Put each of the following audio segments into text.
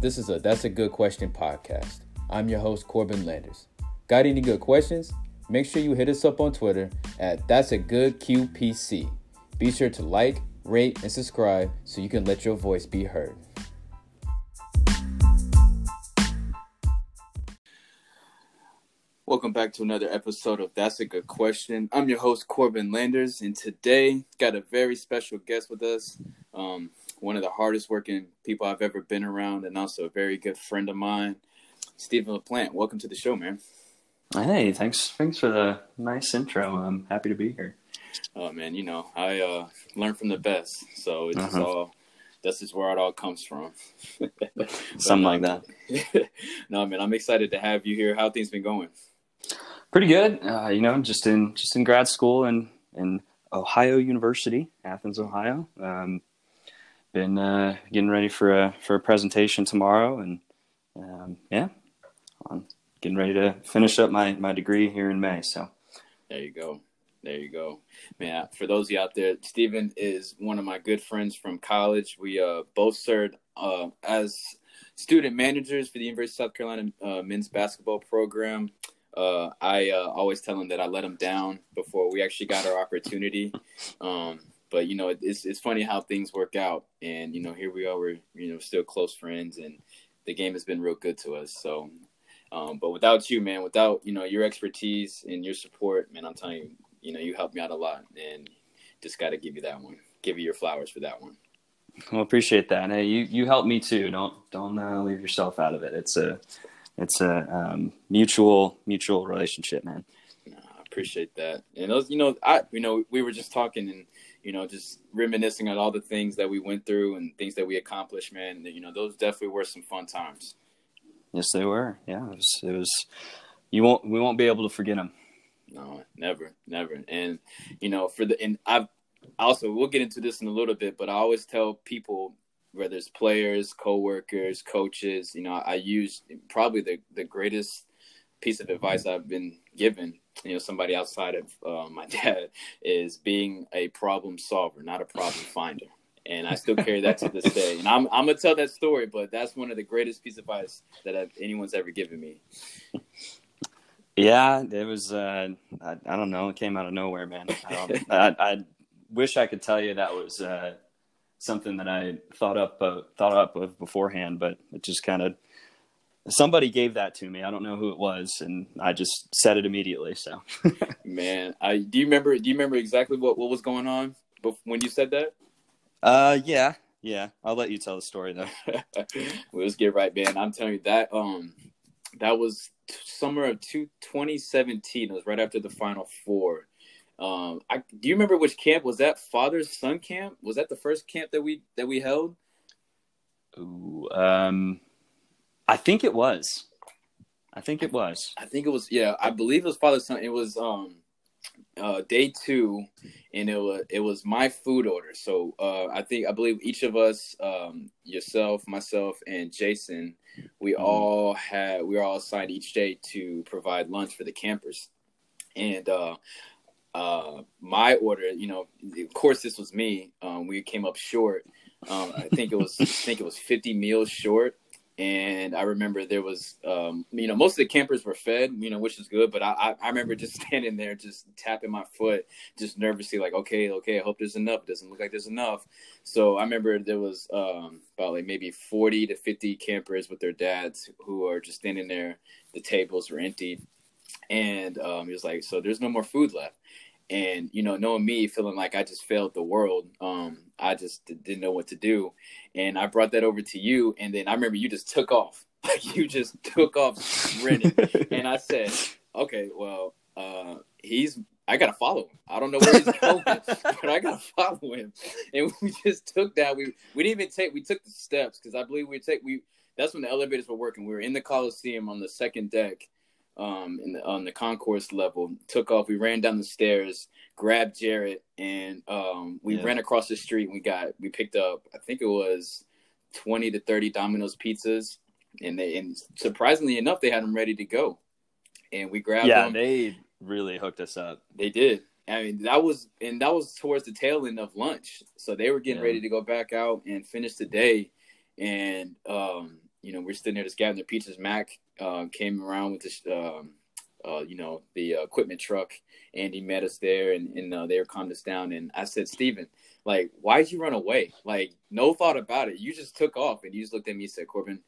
This is a That's a Good Question podcast. I'm your host, Corbin Landers. Got any good questions? Make sure you hit us up on Twitter at That's a Good QPC. Be sure to like, rate, and subscribe so you can let your voice be heard. Welcome back to another episode of That's a Good Question. I'm your host, Corbin Landers, and today got a very special guest with us. Um, one of the hardest working people I've ever been around, and also a very good friend of mine, Stephen LaPlante. Welcome to the show, man. Hey, thanks. Thanks for the nice intro. I'm happy to be here. Oh man, you know I uh, learned from the best, so it's uh-huh. all. That's just where it all comes from. Something like that. no, man, I'm excited to have you here. How things been going? Pretty good. Uh, you know, just in just in grad school in in Ohio University, Athens, Ohio. Um, been uh, getting ready for a for a presentation tomorrow, and um, yeah, I'm getting ready to finish up my my degree here in May. So there you go. There you go, man. For those of you out there, Stephen is one of my good friends from college. We uh, both served uh, as student managers for the University of South Carolina uh, men's basketball program. Uh, I uh, always tell him that I let him down before we actually got our opportunity. Um, but you know, it's it's funny how things work out, and you know, here we are, we're you know still close friends, and the game has been real good to us. So, um, but without you, man, without you know your expertise and your support, man, I'm telling you, you know, you helped me out a lot, and just got to give you that one, give you your flowers for that one. Well, appreciate that. Hey, you you helped me too. Don't don't uh, leave yourself out of it. It's a it's a um, mutual mutual relationship, man. Appreciate that. And those, you know, I you know we were just talking and you know just reminiscing on all the things that we went through and things that we accomplished, man. You know, those definitely were some fun times. Yes, they were. Yeah, it was. It was you won't. We won't be able to forget them. No, never, never. And you know, for the and I've also we'll get into this in a little bit, but I always tell people whether it's players, coworkers, coaches, you know, I use probably the, the greatest piece of advice I've been given, you know, somebody outside of uh, my dad is being a problem solver, not a problem finder. And I still carry that to this day. And I'm, I'm going to tell that story, but that's one of the greatest pieces of advice that I've, anyone's ever given me. Yeah, it was, uh, I, I, don't know. It came out of nowhere, man. I, I, I wish I could tell you that was, uh, something that I thought up uh, thought up of beforehand, but it just kind of somebody gave that to me. I don't know who it was, and I just said it immediately. So, man, I do you remember? Do you remember exactly what what was going on when you said that? Uh, yeah, yeah. I'll let you tell the story though. well, let's get right, man. I'm telling you that um that was summer of two, 2017. It was right after the Final Four um, I do you remember which camp was that? Father's son camp was that the first camp that we that we held? Ooh, um, I think it was. I think it was. I think it was. Yeah, I believe it was father's son. It was um, uh, day two, and it was it was my food order. So uh, I think I believe each of us, um, yourself, myself, and Jason, we mm-hmm. all had we were all assigned each day to provide lunch for the campers, and uh, uh, my order, you know, of course this was me. Um, we came up short. Um, I think it was I think it was 50 meals short. And I remember there was, um, you know, most of the campers were fed, you know, which is good. But I, I remember just standing there, just tapping my foot, just nervously, like, okay, okay, I hope there's enough. It doesn't look like there's enough. So I remember there was um, about like maybe 40 to 50 campers with their dads who are just standing there. The tables were empty, and um, he was like, "So there's no more food left." And you know knowing me feeling like i just failed the world um i just didn't know what to do. And i brought that over to you and then i remember you just took off. Like you just took off running and i said okay well uh he's i gotta follow him. I don't know where he's going but i gotta follow him. And we just took that. We we didn't even take we took the steps because i believe we take we that's when the elevators were working. We were in the coliseum on the second deck um, in the, on the concourse level. Took off. We ran down the stairs, grabbed Jarrett, and um, we yeah. ran across the street. And we got we picked up. I think it was twenty to thirty Domino's pizzas, and they and surprisingly enough, they had them ready to go. And we grabbed. Yeah, them. they really hooked us up. They did. I mean, that was and that was towards the tail end of lunch, so they were getting yeah. ready to go back out and finish the day. And um, you know, we're sitting there just gathering the pizzas. Mac uh, came around with this, um, uh, you know, the uh, equipment truck. Andy met us there, and, and uh, they were calming us down. And I said, Steven, like, why'd you run away? Like, no thought about it. You just took off, and you just looked at me and said, Corbin,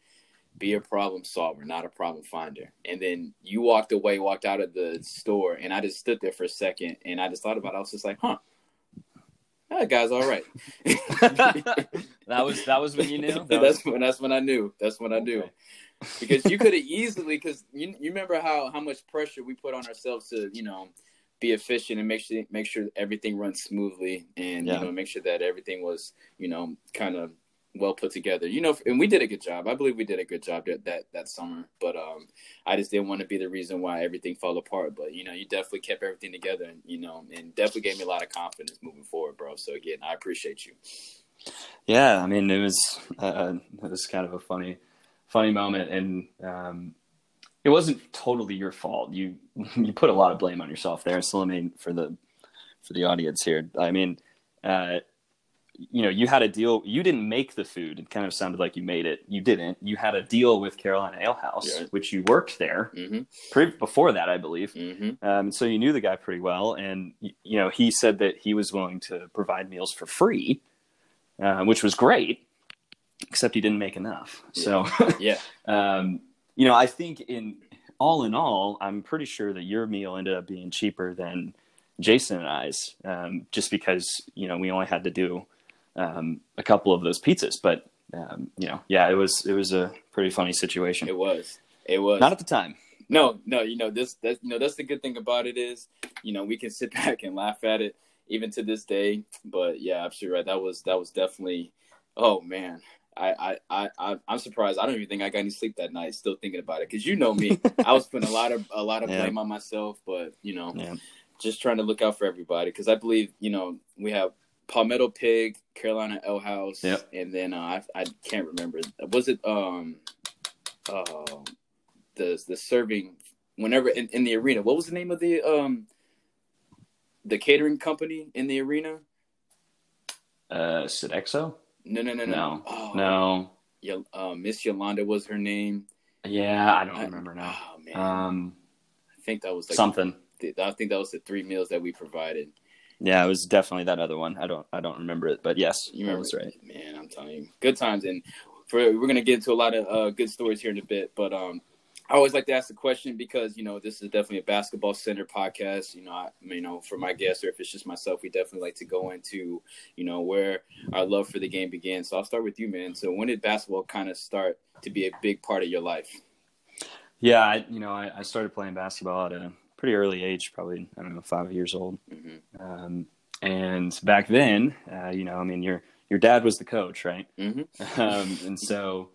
be a problem solver, not a problem finder. And then you walked away, walked out of the store, and I just stood there for a second, and I just thought about it. I was just like, huh. That guy's all right. that was that was when you knew. That that's was... when that's when I knew. That's when I knew. Because you could have easily, because you you remember how how much pressure we put on ourselves to you know be efficient and make sure make sure everything runs smoothly and yeah. you know make sure that everything was you know kind of well put together. You know, and we did a good job. I believe we did a good job that that, that summer. But um, I just didn't want to be the reason why everything fell apart. But you know, you definitely kept everything together, and you know, and definitely gave me a lot of confidence moving forward, bro. So again, I appreciate you. Yeah, I mean, it was uh, it was kind of a funny, funny moment, and um, it wasn't totally your fault. You you put a lot of blame on yourself there. So let me for the for the audience here. I mean. Uh, you know, you had a deal. You didn't make the food. It kind of sounded like you made it. You didn't. You had a deal with Carolina Ale House, yeah. which you worked there mm-hmm. pre- before that, I believe. Mm-hmm. Um, so you knew the guy pretty well, and you know he said that he was willing to provide meals for free, uh, which was great. Except he didn't make enough. Yeah. So yeah, um, you know, I think in all in all, I'm pretty sure that your meal ended up being cheaper than Jason and I's, um, just because you know we only had to do um, a couple of those pizzas. But um, you know, yeah, it was it was a pretty funny situation. It was. It was not at the time. No, no, you know this. That you know that's the good thing about it is, you know, we can sit back and laugh at it even to this day. But yeah, absolutely right. That was that was definitely. Oh man, I, I, I, I'm surprised. I don't even think I got any sleep that night. Still thinking about it, because you know me, I was putting a lot of a lot of blame on myself. But you know, yeah. just trying to look out for everybody, because I believe you know we have Palmetto Pig, Carolina Ale House, yep. and then uh, I I can't remember. Was it um uh the the serving whenever in, in the arena? What was the name of the um the catering company in the arena? Uh, Sodexo. No, no, no, no, no. Oh, no. Yeah, uh, Miss Yolanda was her name. Yeah, I don't I, remember now. Oh man, um, I think that was like something. The, I think that was the three meals that we provided. Yeah, it was definitely that other one. I don't I don't remember it, but yes, you remember that was right. Man, I'm telling you, good times. And for we're gonna get into a lot of uh, good stories here in a bit, but um, I always like to ask the question because you know this is definitely a basketball center podcast. You know, I, you know, for my guests or if it's just myself, we definitely like to go into you know where our love for the game began. So I'll start with you, man. So when did basketball kind of start to be a big part of your life? Yeah, I, you know, I, I started playing basketball at a pretty early age, probably I don't know five years old. Mm-hmm. Um, and back then, uh, you know, I mean, your your dad was the coach, right? Mm-hmm. Um, and so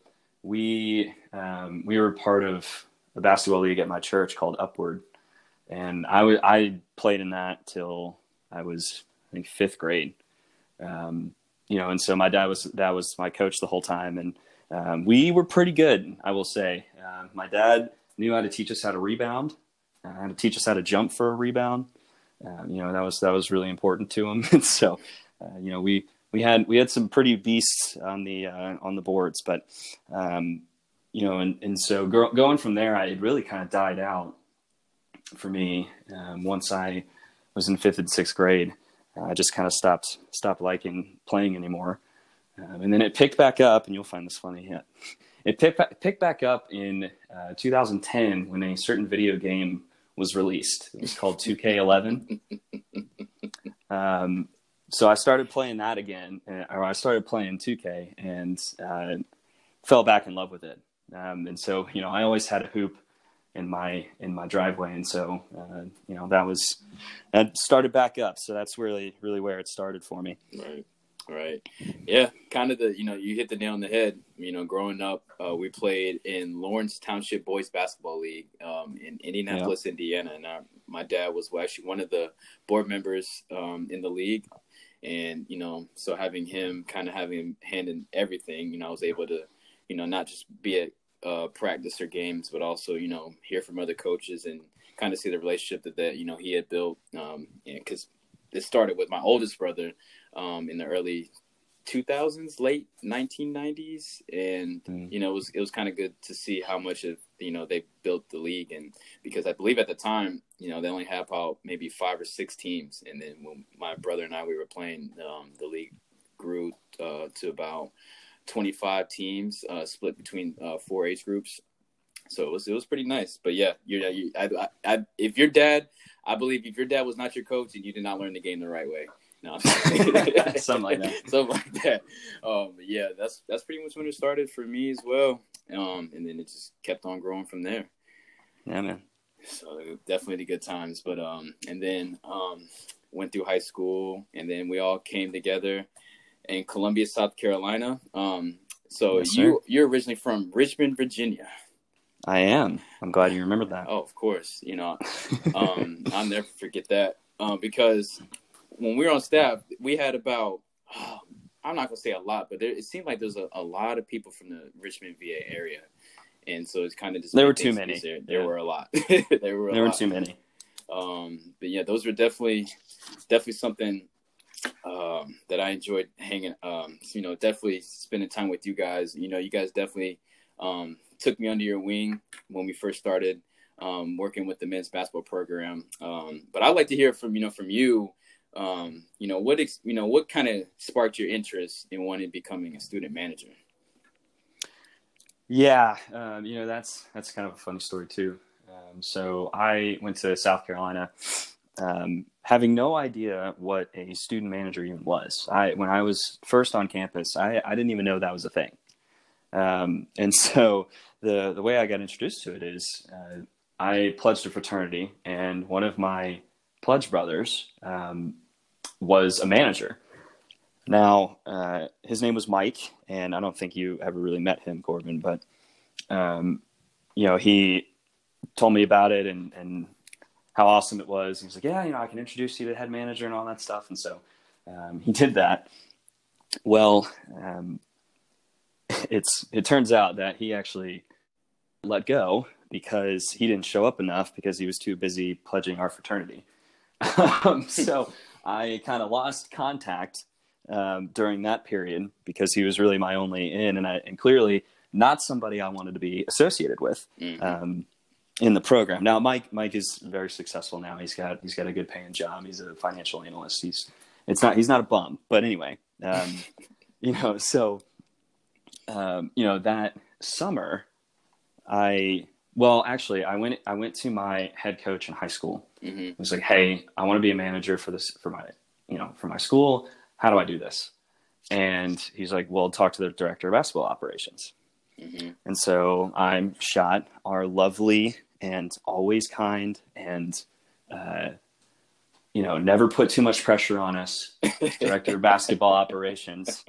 we um, we were part of a basketball league at my church called Upward, and I, I played in that till I was I think fifth grade. Um, you know, and so my dad was that was my coach the whole time, and um, we were pretty good, I will say. Uh, my dad knew how to teach us how to rebound uh, how to teach us how to jump for a rebound. Uh, you know that was that was really important to him. and so, uh, you know, we we had we had some pretty beasts on the uh, on the boards, but um, you know, and and so go, going from there, I, it really kind of died out for me um, once I was in fifth and sixth grade. I just kind of stopped stopped liking playing anymore, um, and then it picked back up. And you'll find this funny. Yeah. It picked, picked back up in uh, 2010 when a certain video game was released. It was called 2K11. um, so I started playing that again, uh, or I started playing 2K and uh, fell back in love with it. Um, and so, you know, I always had a hoop in my in my driveway, and so uh, you know that was that started back up. So that's really really where it started for me. Right. Right. Yeah, kind of the you know you hit the nail on the head. You know, growing up, uh, we played in Lawrence Township Boys Basketball League um, in Indianapolis, yeah. Indiana, and our, my dad was actually one of the board members um, in the league. And you know, so having him kind of having hand in everything, you know, I was able to, you know, not just be at uh, practice or games, but also you know hear from other coaches and kind of see the relationship that that you know he had built. Um, because it started with my oldest brother um, in the early 2000s, late 1990s, and Mm. you know it was it was kind of good to see how much of you know they built the league, and because I believe at the time you know they only had about maybe five or six teams, and then when my brother and I we were playing, um, the league grew uh, to about 25 teams, uh, split between uh, four age groups. So it was it was pretty nice, but yeah, you're, you, I, I, I, if your dad, I believe if your dad was not your coach and you did not learn the game the right way, no, Something like that. something like that. Um, but yeah, that's that's pretty much when it started for me as well. Um, and then it just kept on growing from there. Yeah, man. So definitely the good times. But um, and then um, went through high school, and then we all came together in Columbia, South Carolina. Um, so Yes, sir. you you're originally from Richmond, Virginia. I am. I'm glad you remember that. Oh, of course. You know, um, I'll never forget that um, because when we were on staff, we had about oh, I'm not gonna say a lot, but there, it seemed like there's a, a lot of people from the Richmond, VA area, and so it's kind of just There were too many. easier. There Yeah. were a lot. there were a there were too many. Um, but yeah, those were definitely definitely something um, that I enjoyed hanging. Um, you know, definitely spending time with you guys. You know, you guys definitely um, took me under your wing when we first started um, working with the men's basketball program. Um, but I'd like to hear from you know from you. Um, you know what ex- you know what kind of sparked your interest in wanting becoming a student manager. Yeah, um, you know that's that's kind of a funny story too. Um, so I went to South Carolina, um, having no idea what a student manager even was. I when I was first on campus, I, I didn't even know that was a thing. Um, and so the the way I got introduced to it is uh, I pledged a fraternity, and one of my pledge brothers um, was a manager. Now, uh, his name was Mike, and I don't think you ever really met him, Corbin, but um, you know, he told me about it and and how awesome it was. He was like, "Yeah, you know, I can introduce you to the head manager and all that stuff." And so um, he did that. Well, um, it's it turns out that he actually let go because he didn't show up enough because he was too busy pledging our fraternity. um, so I kind of lost contact um, during that period because he was really my only in, and I and clearly not somebody I wanted to be associated with Mhm. um, in the program. Now, Mike Mike is very successful now. He's got he's got a good paying job. He's a financial analyst. He's it's not he's not a bum, but anyway, um, you know. So, um, you know that summer, I well actually I went I went to my head coach in high school hmm I was like, "Hey, I want to be a manager for this for my, you know, for my school. How do I do this?" And he's like, "Well, talk to the director of basketball operations." hmm And so I'm shot our lovely and always kind and, uh, you know, never put too much pressure on us. Director of basketball operations,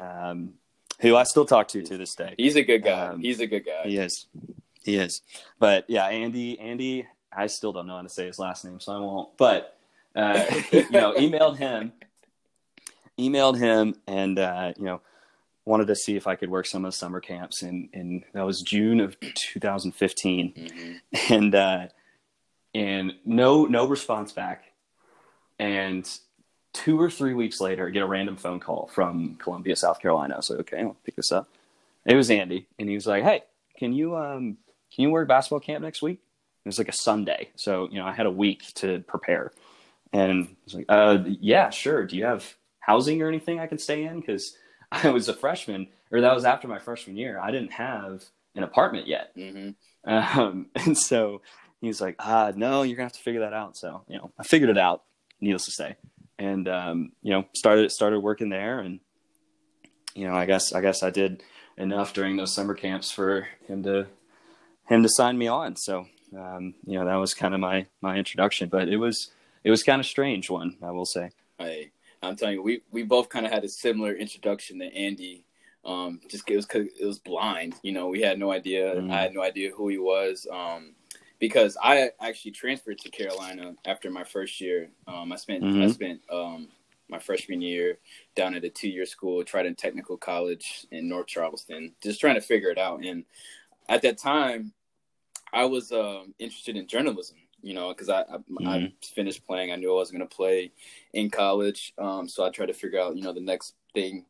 um, who I still talk to to this day. He's a good guy. Um, He's a good guy. He is. He is. But yeah, Andy, Andy, I still don't know how to say his last name, so I won't. But, uh, you know, emailed him, emailed him and, uh, you know, wanted to see if I could work some of the summer camps. And, and that was June of 2015. hmm And, uh, and no, no response back. And two or three weeks later, I get a random phone call from Columbia, South Carolina. I was like, okay, I'll pick this up. It was Andy, and he was like, "Hey, can you um can you work basketball camp next week?" It was like a Sunday, so you know I had a week to prepare, and I was like, "Uh, yeah, sure. Do you have housing or anything I can stay in?" Because I was a freshman, or that was after my freshman year. I didn't have an apartment yet, hmm um, and so he was like, "Ah, no, you're gonna have to figure that out." So you know, I figured it out. Needless to say, and um, you know, started started working there, and you know, I guess I guess I did enough during those summer camps for him to him to sign me on. So um, you know, that was kind of my my introduction, but it was it was kind of strange one, I will say. Hey, I'm telling you, we we both kind of had a similar introduction to Andy. Um, just it was cause it was blind. You know, we had no idea. Mhm. I had no idea who he was. Um, because I actually transferred to Carolina after my first year. Um, I spent I Mhm. spent um my freshman year down at a two year school, Trident Technical College in North Charleston, just trying to figure it out. And at that time, I was um, interested in journalism. You know, because I, I, I Mhm. finished playing. I knew I was going to play in college. Um, so I tried to figure out, you know, the next thing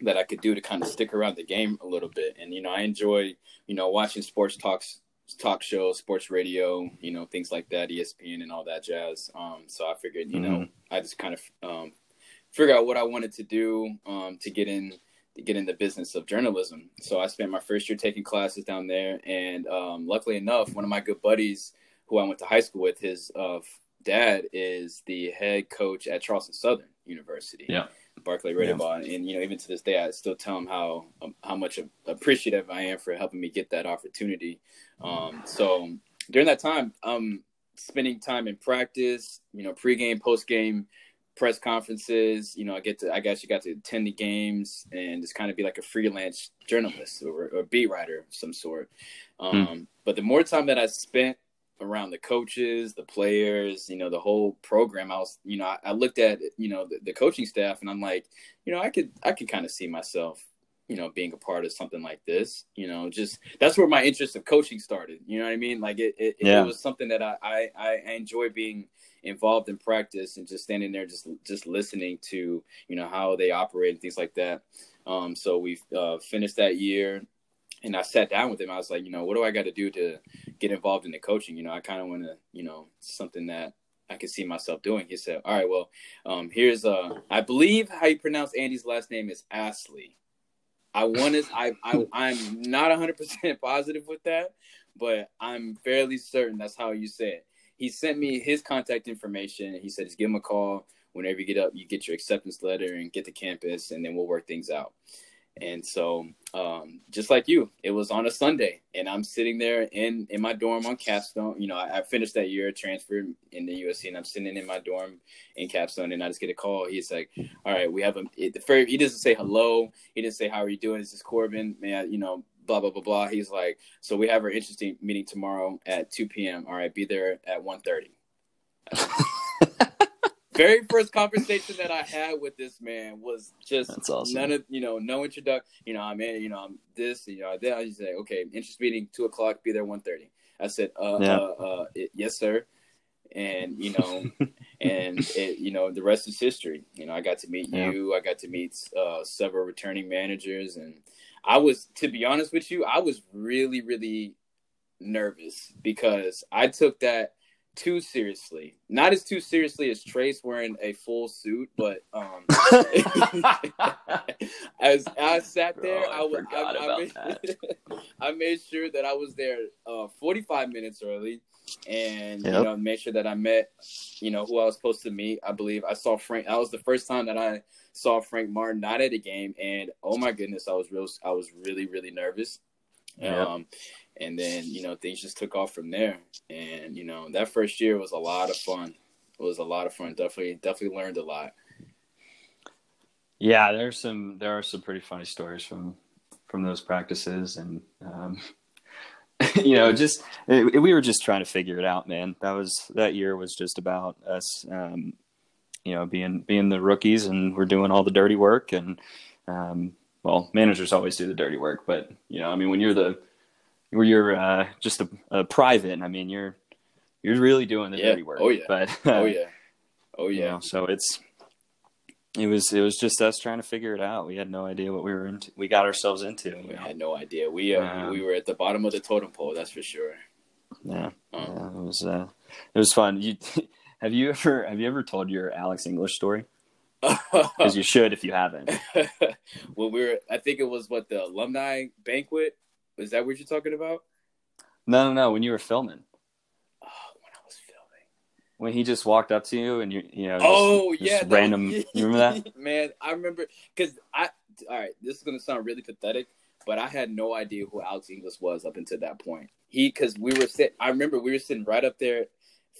that I could do to kind of stick around the game a little bit. And you know, I enjoy you know watching sports talks, talk shows, sports radio, you know, things like that, ESPN and all that jazz. Um, so I figured, you mm-hmm. know, I just kind of um, figure out what I wanted to do um, to get in get in the business of journalism. So I spent my first year taking classes down there, and um, luckily enough, one of my good buddies who I went to high school with, his uh, dad is the head coach at Charleston Southern University. Yeah. Barclay Radebaugh, yeah. and you know, even to this day, I still tell him how um, how much appreciative I am for helping me get that opportunity. Um, so during that time, um, spending time in practice, you know, pregame, postgame, press conferences. You know, I get to, I guess you got to attend the games and just kind of be like a freelance journalist or, or beat writer of some sort. Hmm. Um, mm. But the more time that I spent around the coaches, the players, you know, the whole program, I was, you know, I, I looked at, you know, the, the, coaching staff and I'm like, you know, I could, I could kind of see myself, you know, being a part of something like this, you know, just that's where my interest of coaching started. You know what I mean? Like it, it, yeah. it was something that I, I, I enjoy being involved in practice and just standing there, just just listening to you know how they operate and things like that. Um, so we uh, finished that year, and I sat down with him. I was like, you know, what do I got to do to get involved in the coaching? You know, I kind of want to, you know, something that I can see myself doing. He said, all right, well, um, here's uh, I believe how you pronounce Andy's last name is Astley. I want to, I, I, I'm not 100% positive with that, but I'm fairly certain that's how you say it he sent me his contact information. He said, just give him a call whenever you get up. You get your acceptance letter and get to campus, and then we'll work things out. And so, um, just like you, it was on a Sunday, and I'm sitting there in in my dorm on Capstone. You know, I, I finished that year, transferred in the USC, and I'm sitting in my dorm in Capstone, and I just get a call. He's like, "All right, we have a." It, the first, he doesn't say hello. He didn't say, "How are you doing?" This is Corbin, man. You know, blah blah blah blah. He's like, so we have our interesting meeting tomorrow at 2 p.m. All right, be there at 1.30. Very first conversation that I had with this man was just awesome. none of you know no introduction. You know I'm in. You know I'm this. You know that. I just say okay, interest meeting two o'clock. Be there 1.30. I said uh yeah. uh, uh yes sir. And you know, and it, you know the rest is history. You know I got to meet yeah. you. I got to meet uh, several returning managers and I was, to be honest with you, I was really, really nervous because I took that too seriously. Not as too seriously as Trace wearing a full suit, but um, as I sat there, Bro, I, I, was, I, I, made, I, made, sure that I was there uh, 45 minutes early, and yep. you know, made sure that I met, you know, who I was supposed to meet. I believe I saw Frank. That was the first time that I saw Frank Martin not at a game, and oh my goodness, I was real. I was really, really nervous. Yep. Um, and then you know things just took off from there, and you know that first year was a lot of fun. It was a lot of fun. Definitely, definitely learned a lot. Yeah, there's some there are some pretty funny stories from from those practices, and um, you know, just it, we were just trying to figure it out, man. That was that year was just about us, um, you know, being being the rookies, and we're doing all the dirty work, and um, well, managers always do the dirty work, but you know, I mean, when you're the when you're uh, just a, a, private, I mean, you're you're really doing the yeah. dirty work. Oh yeah. But uh, oh yeah. Oh yeah. You know, so it's it was it was just us trying to figure it out. We had no idea what we were into. We got ourselves into. We know? had no idea. We uh, um, we were at the bottom of the totem pole. That's for sure. Yeah, um, yeah it was uh, it was fun. You have you ever have you ever told your Alex English story? Because you should if you haven't. well, we were. I think it was what the alumni banquet. Is that what you're talking about? No, no, no. When you were filming Oh, when I was filming. When he just walked up to you and you you know oh just, yeah just random you remember that man i remember because i all right this is gonna sound really pathetic but i had no idea who alex english was up until that point he because we were sitting i remember we were sitting right up there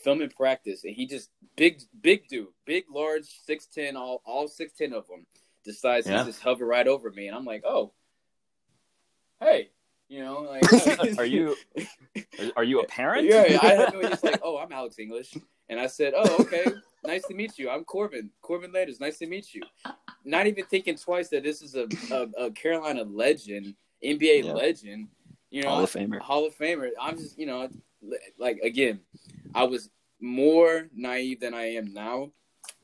filming practice and he just big big dude big large 610 all all 610 of them decides yeah. to just hover right over me and i'm like oh hey you know, like are you are you a parent? Yeah, I had no. He's like, oh, I'm Alex English, and I said, oh, okay, nice to meet you. I'm Corbin. Corbin Landers. Nice to meet you. Not even thinking twice that this is a a, a Carolina legend, NBA legend. You know, Hall of Famer. Hall of Famer. I'm just, you know, like again, I was more naive than I am now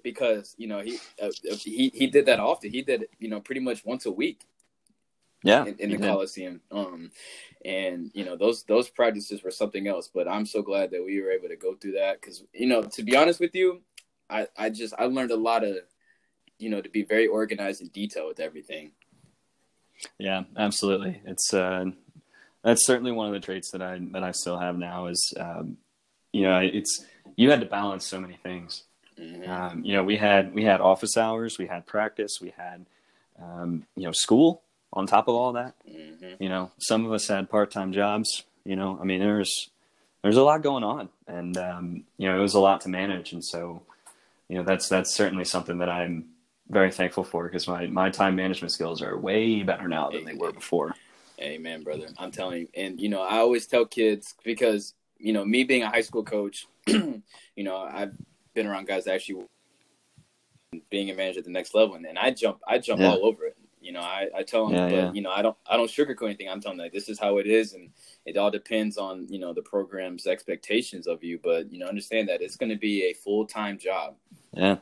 because you know he uh, he he did that often. He did you know pretty much once a week. Yeah, in, in the Coliseum. Um, and you know those those practices were something else. But I'm so glad that we were able to go through that because you know to be honest with you, I I just I learned a lot of you know to be very organized and detailed with everything. Yeah, absolutely. It's uh, that's certainly one of the traits that I that I still have now is um, you know it's you had to balance so many things. Mm-hmm. Um, you know, we had we had office hours, we had practice, we had um, you know school on top of all that. Mm-hmm. You know, some of us had part time jobs. You know, I mean, there's there's a lot going on, and um, you know, it was a lot to manage, and so you know, that's that's certainly something that I'm very thankful for because my my time management skills are way better now than they were before. Amen, brother. I'm telling you, and you know, I always tell kids because you know, me being a high school coach, you know, I've been around guys actually being a manager at the next level, and, and I jump, I jump yeah. all over it. You know, I, I tell them, yeah, but yeah. you know, I don't, I don't sugarcoat anything. I'm telling them like, this is how it is, and it all depends on you know the program's expectations of you. But you know, understand that it's going to be a full time job. Yeah,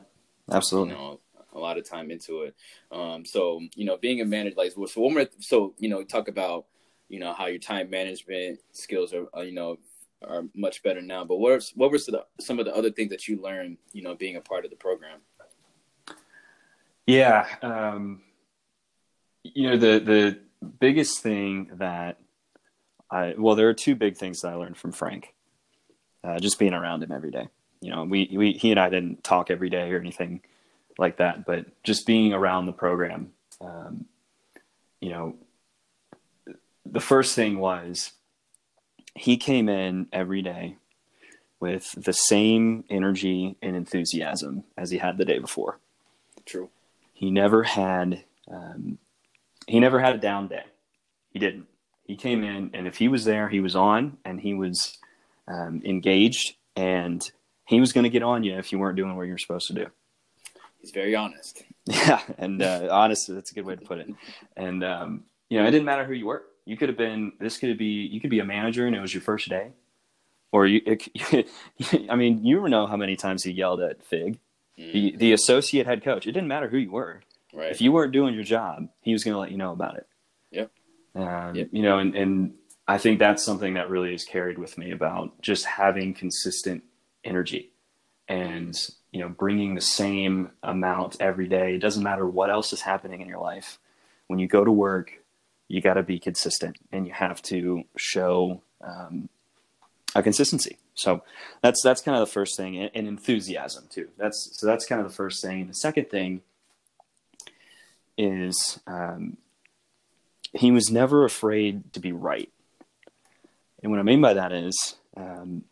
absolutely. You know, a lot of time into it. Um, so you know, being a manager, like so, one more, so you know, talk about you know how your time management skills are, uh, you know, are much better now. But what what were some of the other things that you learned, you know, being a part of the program? Yeah, um, you know the the biggest thing that I well, there are two big things that I learned from Frank. Uh, just being around him every day. You know, we, we he and I didn't talk every day or anything like that, but just being around the program, um, you know, the first thing was he came in every day with the same energy and enthusiasm as he had the day before. True. He never had um, he never had a down day. He didn't. He came in, and if he was there, he was on, and he was um, engaged, and he was going to get on you if you weren't doing what you were supposed to do. He's very honest. Yeah, and uh, honest, that's a good way to put it. And um, you know, it didn't matter who you were. You could have been. This could be. You could be a manager, and it was your first day. Or you. It, I mean, you know how many times he yelled at Fig, mm-hmm. the the associate head coach. It didn't matter who you were. Right. If you weren't doing your job, he was going to let you know about it. Yep. Um, yep. You know, and, and I think that's something that really is carried with me about just having consistent energy and you know bringing the same amount every day it doesn't matter what else is happening in your life when you go to work you got to be consistent and you have to show um, a consistency so that's that's kind of the first thing and, and, enthusiasm too that's so that's kind of the first thing the second thing is um, he was never afraid to be right and what i mean by that is um,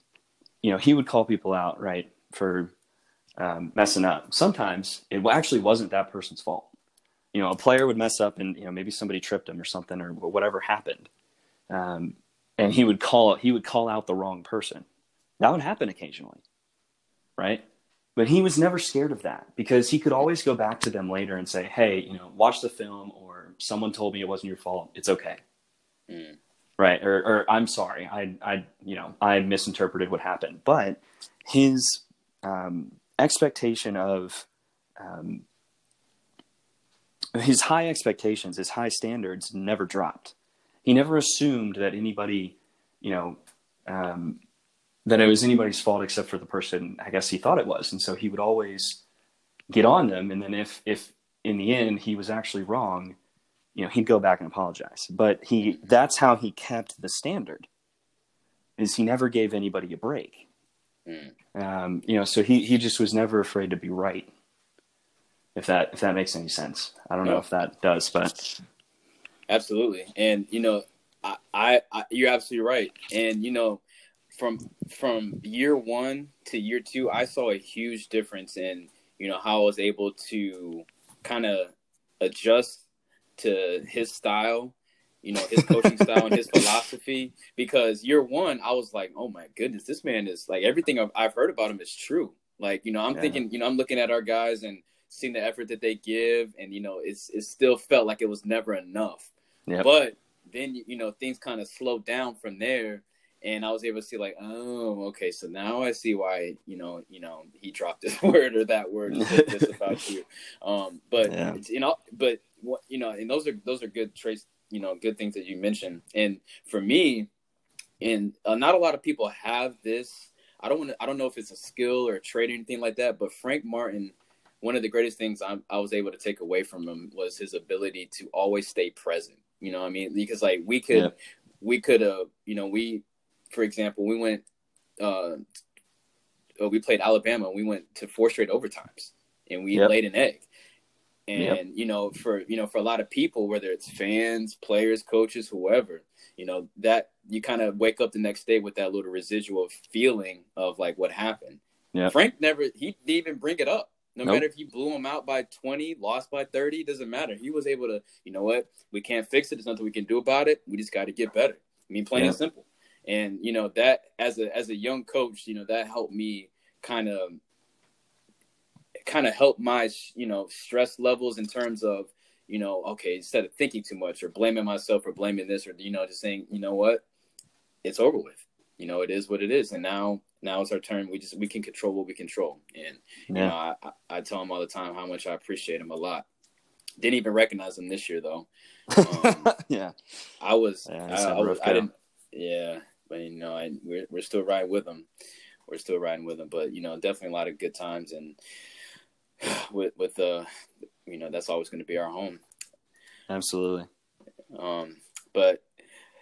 you know he would call people out right for um, messing up. Sometimes it actually wasn't that person's fault. You know, a player would mess up and you know maybe somebody tripped him or something or whatever happened, um, and he would call he would call out the wrong person. That would happen occasionally, right? But he was never scared of that because he could always go back to them later and say, "Hey, you know, watch the film," or "Someone told me it wasn't your fault. It's okay." Mm. Right? Or, or "I'm sorry. I, I, you know, I misinterpreted what happened." But his um, expectation of um, his high expectations, his high standards never dropped. He never assumed that anybody, you know, um, that it was anybody's fault except for the person I guess he thought it was, and so he would always get on them. And then if if in the end he was actually wrong, you know, he'd go back and apologize. But he that's how he kept the standard. Is he never gave anybody a break. Mm. Um, you know, so he he just was never afraid to be right. If that if that makes any sense, I don't know if that does, but absolutely. And you know, I, I, I you're absolutely right. And you know, from from year one to year two, I saw a huge difference in you know how I was able to kind of adjust to his style you know, his coaching style and his philosophy. Because year one, I was like, oh my goodness, this man is like everything I've, I've heard about him is true. Like, you know, I'm yeah. thinking, you know, I'm looking at our guys and seeing the effort that they give, and you know, it's it still felt like it was never enough. Yep. But then you know things kind of slowed down from there, and I was able to see like, oh, okay, so now I see why you know, you know, he dropped this word or that word this about you. Um, but yeah. you know, but what you know, and those are those are good traits, you know, good things that you mentioned. And for me, and uh, not a lot of people have this. I don't want to. I don't know if it's a skill or a trait or anything like that. But Frank Martin, one of the greatest things i I was able to take away from him was his ability to always stay present. You know, I mean, because like we could, yeah. we could have, you know, we for example, we went, uh, uh, we played Alabama. We went to four straight overtimes, and we yep. laid an egg. And yep. you know, for you know, for a lot of people, whether it's fans, players, coaches, whoever, you know, that you kind of wake up the next day with that little residual feeling of like what happened. Yeah. Frank never he didn't even bring it up. No nope. matter if you blew him out by 20, lost by 30, doesn't matter. He was able to, you know what, we can't fix it. There's nothing we can do about it. We just got to get better. I mean, plain yeah. and simple and you know that as a as a young coach you know that helped me kind of kind of help my you know stress levels in terms of you know okay instead of thinking too much or blaming myself or blaming this or you know just saying you know what? It's over with. You know it is what it is. And now now it's our turn. We just we can control what we control. And yeah. you know I, I tell him all the time how much i appreciate him a lot. Didn't even recognize him this year though. Um, yeah. I was yeah, I, I, was, I didn't yeah but you know, I, we're we're still riding with them. We're still riding with them, but you know, definitely a lot of good times, and with with uh, you know, that's always going to be our home. Absolutely. Um, but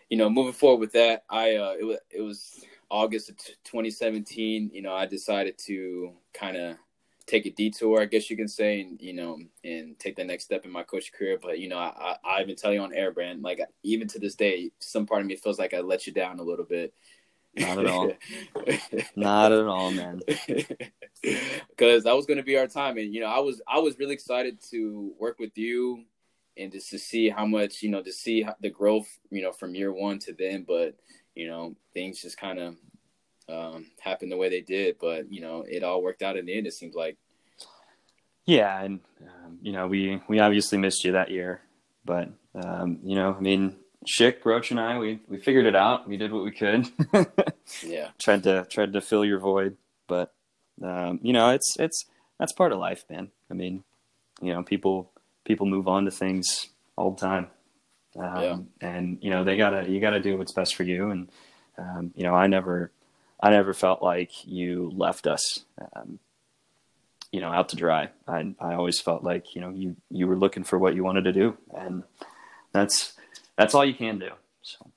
you know, moving forward with that, I uh, it was it was August of 2017. You know, I decided to kind of take a detour, I guess you can say, and you know, and take the next step in my coach career. But you know, I, I I've been telling you on air, Brand, like even to this day, some part of me feels like I let you down a little bit. Not at all. Not at all, man. Because that was going to be our time, and you know, I was I was really excited to work with you, and just to see how much you know to see the growth, you know, from year one to then. But you know, things just kind of um, happen the way they did. But you know, it all worked out in the end. It seems like. Yeah, and um, you know, we we obviously missed you that year, but um, you know, I mean, Schick, Roach, and I, we we figured it out. We did what we could. yeah. Tried to tried to fill your void, but um, you know, it's it's that's part of life, man. I mean, you know, people people move on to things all the time. Um, yeah. and you know, they gotta, you gotta do what's best for you. And, um, you know, I never, I never felt like you left us, um, you know, out to dry. I I always felt like you know you you were looking for what you wanted to do, and that's that's all you can do. So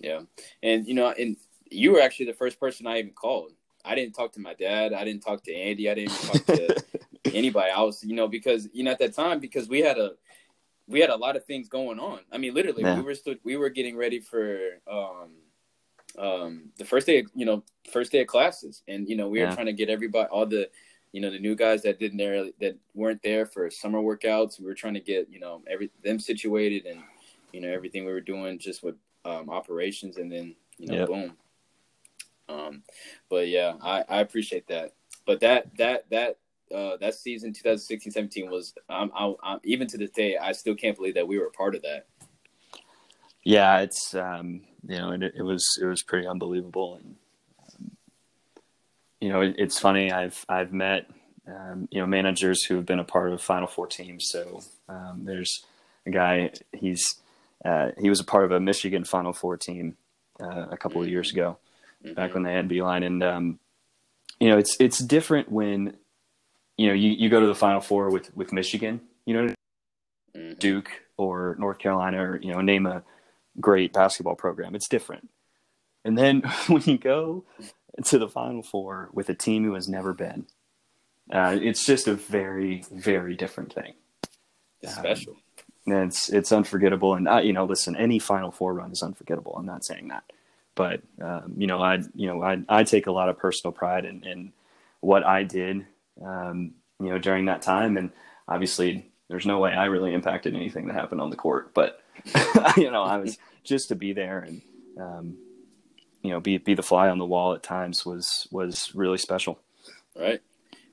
yeah, and you know, and you were actually the first person I even called. I didn't talk to my dad. I didn't talk to Andy. I didn't talk to anybody. I was, you know, because you know at that time because we had a we had a lot of things going on. I mean, literally, yeah. we were still we were getting ready for um um, the first day, you know, first day of classes, and you know, we were trying to get everybody, all the, you know, the new guys that didn't there that weren't there for summer workouts. We were trying to get, you know, every them situated, and you know, everything we were doing just with um, operations, and then you know, yep. boom. Um, but yeah, I, I appreciate that. But that that that uh, that season 2016-17 was um, I, I, even to this day I still can't believe that we were a part of that. Yeah, it's um, you know, it, it was it was pretty unbelievable, and um, you know, it, it's funny. I've I've met um, you know managers who have been a part of Final Four teams. So um, there's a guy. He's uh, he was a part of a Michigan Final Four team uh, a couple of years ago, mm-hmm. back when they had Beilein, and um, you know, it's it's different when you know you, you go to the Final Four with with Michigan. You know, mm-hmm. Duke or North Carolina, or you know, name a great basketball program. It's different. And then when you go to the Final Four with a team who has never been, uh, it's just a very, very different thing. It's special. Um, and it's it's unforgettable. And I, you know, listen, any Final Four run is unforgettable. I'm not saying that, but um, you know, I you know I I take a lot of personal pride in, in what I did, um, you know, during that time. And obviously, there's no way I really impacted anything that happened on the court, but you know, I was just to be there and um, you know be be the fly on the wall at times was was really special. Right.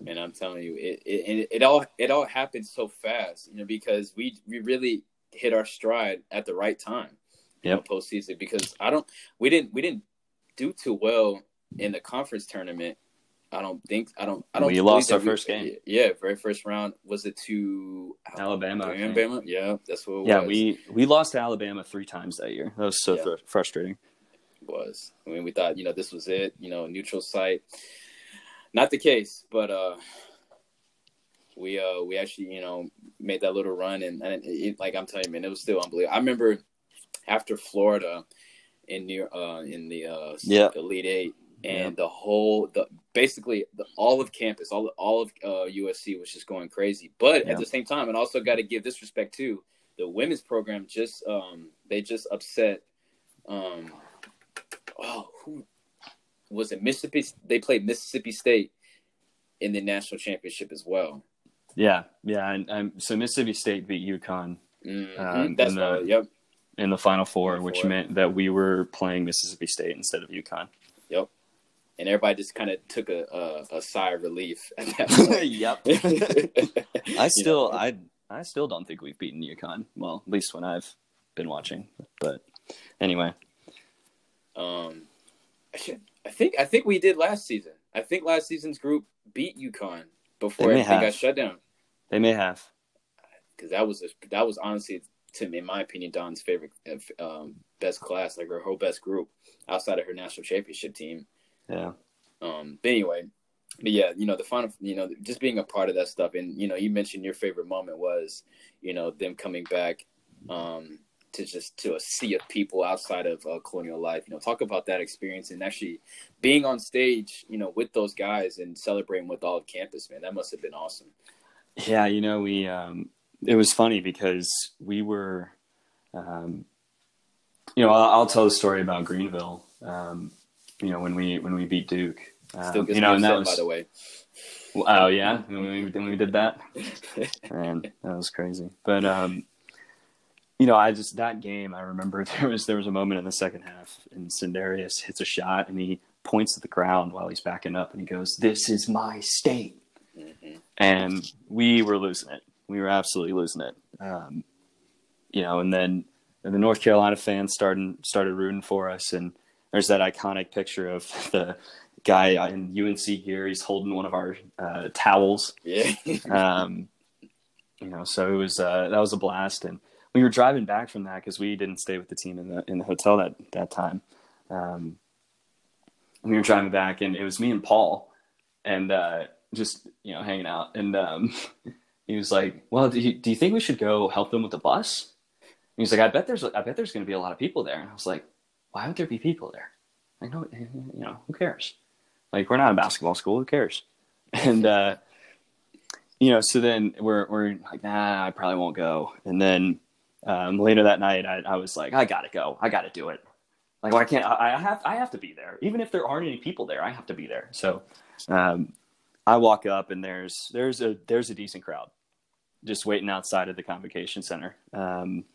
And I'm telling you, it, it it all it all happened so fast, you know, because we we really hit our stride at the right time. Yeah. Postseason because I don't we didn't we didn't do too well in the conference tournament. I don't think I don't I don't. We lost our we- first game. Yeah, very first round. Was it to Alabama. Alabama? Yeah, that's what it Yeah, was. we we lost to Alabama three times that year. That was so Yeah. fr- frustrating. was. I mean, we thought, you know, this was it, you know, neutral site. Not the case, but uh we uh we actually, you know, made that little run and, and it, like I'm telling you, man, it was still unbelievable. I remember after Florida in New uh in the uh Yeah. Elite 8 and the whole the basically the, all of campus, all all of uh USC was just going crazy. But Yeah. at the same time, and also got to give this respect too, the women's program just um they just upset um oh who was it Mississippi they played Mississippi State in the national championship as well. Yeah, yeah, and um, so Mississippi State beat UConn Mhm. Um, That's in the- right. Yep. in the Final Four, Final which Four. meant that we were playing Mississippi State instead of UConn. And everybody just kind of took a, a a sigh of relief at that point. yep. I still, know? I, I still don't think we've beaten UConn. Well, at least when I've been watching. But anyway, Um, I think I think we did last season. I think last season's group beat UConn before They got shut down. they may have. Because that was a, that was honestly, to me, in my opinion, Dawn's favorite, uh, um, best class, like her whole best group outside of her national championship team. Yeah, Um, but anyway, but yeah, you know, the final, you know, just being a part of that stuff, and you know, you mentioned your favorite moment was, you know, them coming back, um, to just to a sea of people outside of uh, colonial life. You know, talk about that experience and actually being on stage, you know, with those guys and celebrating with all of campus. Man, that must have been awesome. yeah. You know, we. Um, it was funny because we were. Um, you know, I'll, I'll tell the story about Greenville. Um, you know, when we when we beat Duke. Um, Still gets you know, me and that upset, was by the way. Oh yeah, when we, when we did that, and that was crazy. But um, you know, I just that game, I remember there was there was a moment in the second half, and Sindarius hits a shot, and he points at the ground while he's backing up, and he goes, "This is my state," Mhm. and we were losing it. We were absolutely losing it. Um, you know, and then and the North Carolina fans started started rooting for us, and there's that iconic picture of the guy in UNC gear. He's holding one of our uh, towels. Yeah. Um, you know, so it was uh, that was a blast, and we were driving back from that because we didn't stay with the team in the in the hotel that that time. Um, we were driving back, and it was me and Paul, and uh, just you know hanging out, and um, he was like, "Well, do you, do you think we should go help them with the bus?" And he's like, "I bet there's I bet there's going to be a lot of people there." And I was like, "Why would there be people there?" Like, no, you know, who cares? Like, we're not a basketball school. Who cares? And uh, you know, so then we're we're like, nah, I probably won't go. And then um, later that night, I, I was like, I gotta go. I gotta do it. Like, why can't I, I have I have to be there? Even if there aren't any people there, I have to be there. So um, I walk up and there's there's a there's a decent crowd just waiting outside of the convocation center um,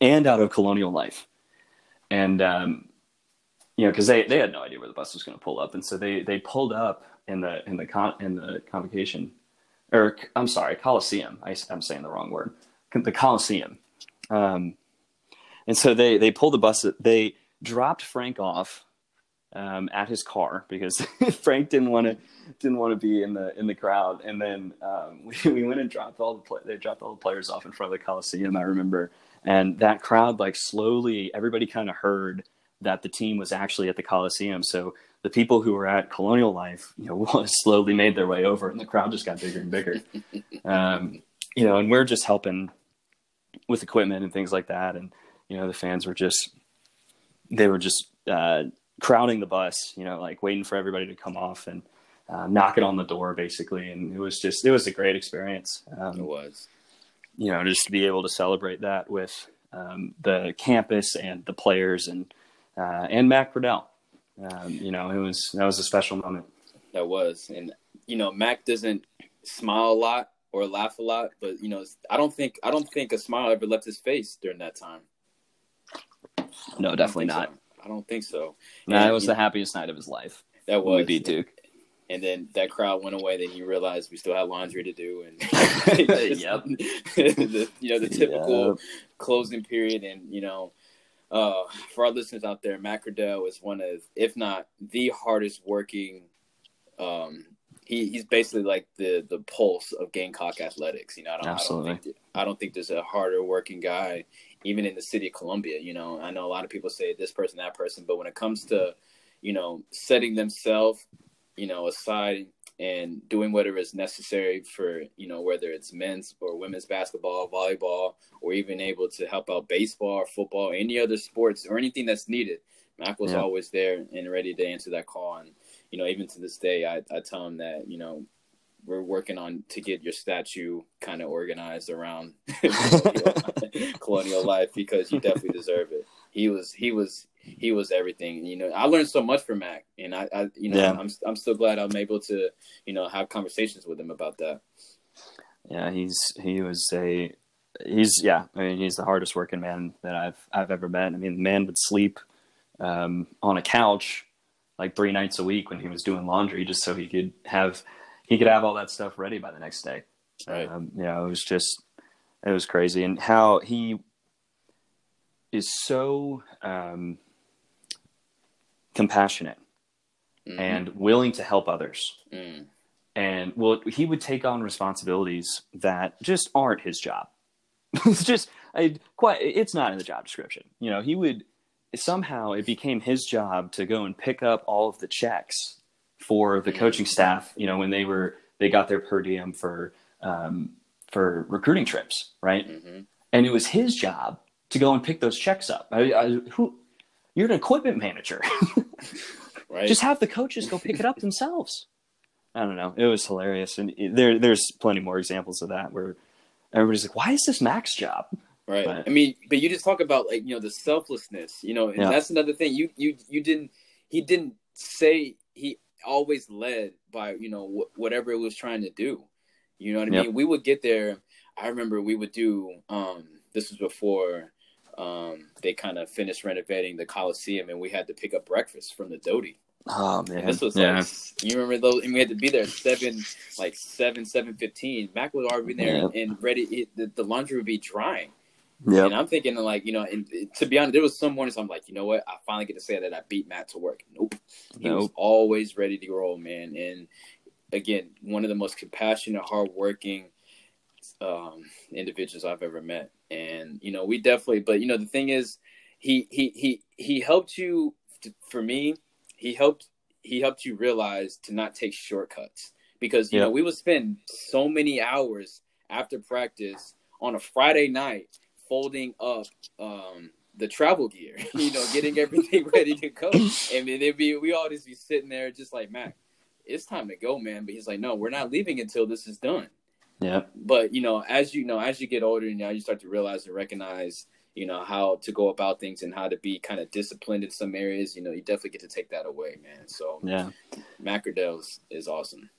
and out of Colonial Life, and um, you know because they, they had no idea where the bus was going to pull up, and so they they pulled up in the in the con in the convocation or I'm sorry Coliseum. I, am saying the wrong word. The Coliseum. Um, and so they they pulled the bus. They dropped Frank off um, at his car because Frank didn't want to didn't want to be in the in the crowd. And then um, we, we went and dropped all the play, they dropped all the players off in front of the Coliseum. I remember, and that crowd like slowly everybody kind of heard that the team was actually at the Coliseum. So the people who were at Colonial Life, you know, slowly made their way over, and the crowd just got bigger and bigger. um, you know, and we're just helping with equipment and things like that, and you know, the fans were just they were just uh, crowding the bus, you know, like waiting for everybody to come off and uh, knocking on the door, basically. And it was just it was a great experience. It Um, was. You know, just to be able to celebrate that with um, the campus and the players and uh, and Mac Cradell. Um, you know, it was that was a special moment. That was. And you know, Mac doesn't smile a lot or laugh a lot, but you know, I don't think I don't think a smile ever left his face during that time. No, definitely not. so. I don't think so. Nah, it was the happiest night of his life. that we was beat Duke. And then that crowd went away. Then you realized we still had laundry to do, and Yep. the, you know the typical Yep. closing period, and you know, uh, for our listeners out there, Matt Cradell is one of, if not the hardest working. Um, he, he's basically like the the pulse of Gamecock athletics. You know, I don't, Absolutely. I don't think I don't think there's a harder working guy, even in the city of Columbia. You know, I know a lot of people say this person, that person, but when it comes to, you know, setting themselves, you know, aside and doing whatever is necessary for you know whether it's men's or women's basketball, volleyball, or even able to help out baseball or football, any other sports or anything that's needed. Mac was Yeah. always there and ready to answer that call. And you know, even to this day, I, I tell him that you know we're working on to get your statue kind of organized around colonial, colonial life because you definitely deserve it. He was he was he was everything. You know, I learned so much from Mac, and I, I you know Yeah. I'm I'm still glad I'm able to you know have conversations with him about that. Yeah, he's he was a he's yeah. I mean, he's the hardest working man that I've I've ever met. I mean, the man would sleep um, on a couch like three nights a week when he was doing laundry, just so he could have he could have all that stuff ready by the next day. Right. Um, you know, it was just it was crazy, and how he is so um, compassionate Mhm. and willing to help others Mm. and well he would take on responsibilities that just aren't his job it's just I, quite it's not in the job description you know he would somehow it became his job to go and pick up all of the checks for the coaching staff you know when they were they got their per diem for um, for recruiting trips right Mhm. and it was his job to go and pick those checks up I, I, who you're an equipment manager Right. just have the coaches go pick it up themselves. I don't know. It was hilarious, and there there's plenty more examples of that where everybody's like, "Why is this Mac's job?" Right. But- I mean, but you just talk about like you know the selflessness, you know, and Yeah. that's another thing. You you you didn't he didn't say he always led by you know wh- whatever it was trying to do. You know what I Yep. mean? We would get there. I remember we would do. um This was before um they kind of finished renovating the Coliseum, and we had to pick up breakfast from the Doty. Oh man, And this was yeah, like you remember those, and we had to be there at seven, like seven, seven fifteen. Mac was already there Yeah. and ready. It, the, the laundry would be drying. Yeah, And I'm thinking, like, you know, and to be honest, there was some mornings I'm like, you know what? I finally get to say that I beat Matt to work. Nope. He was always ready to roll, man. And again, one of the most compassionate, hardworking um, individuals I've ever met. And, you know, we definitely, but, you know, the thing is, he, he, he, he helped you, for me, he helped, he helped you realize to not take shortcuts because, you Yep. know, we would spend so many hours after practice on a Friday night folding up um, the travel gear, you know, getting everything ready to go. And then it'd be we all just be sitting there just like Mac, it's time to go, man. But he's like, no, we're not leaving until this is done. Yep, But you know, as you know, as you get older, and you now you start to realize and recognize, you know, how to go about things and how to be kind of disciplined in some areas. You know, you definitely get to take that away, man. So yeah, Mac is, is awesome.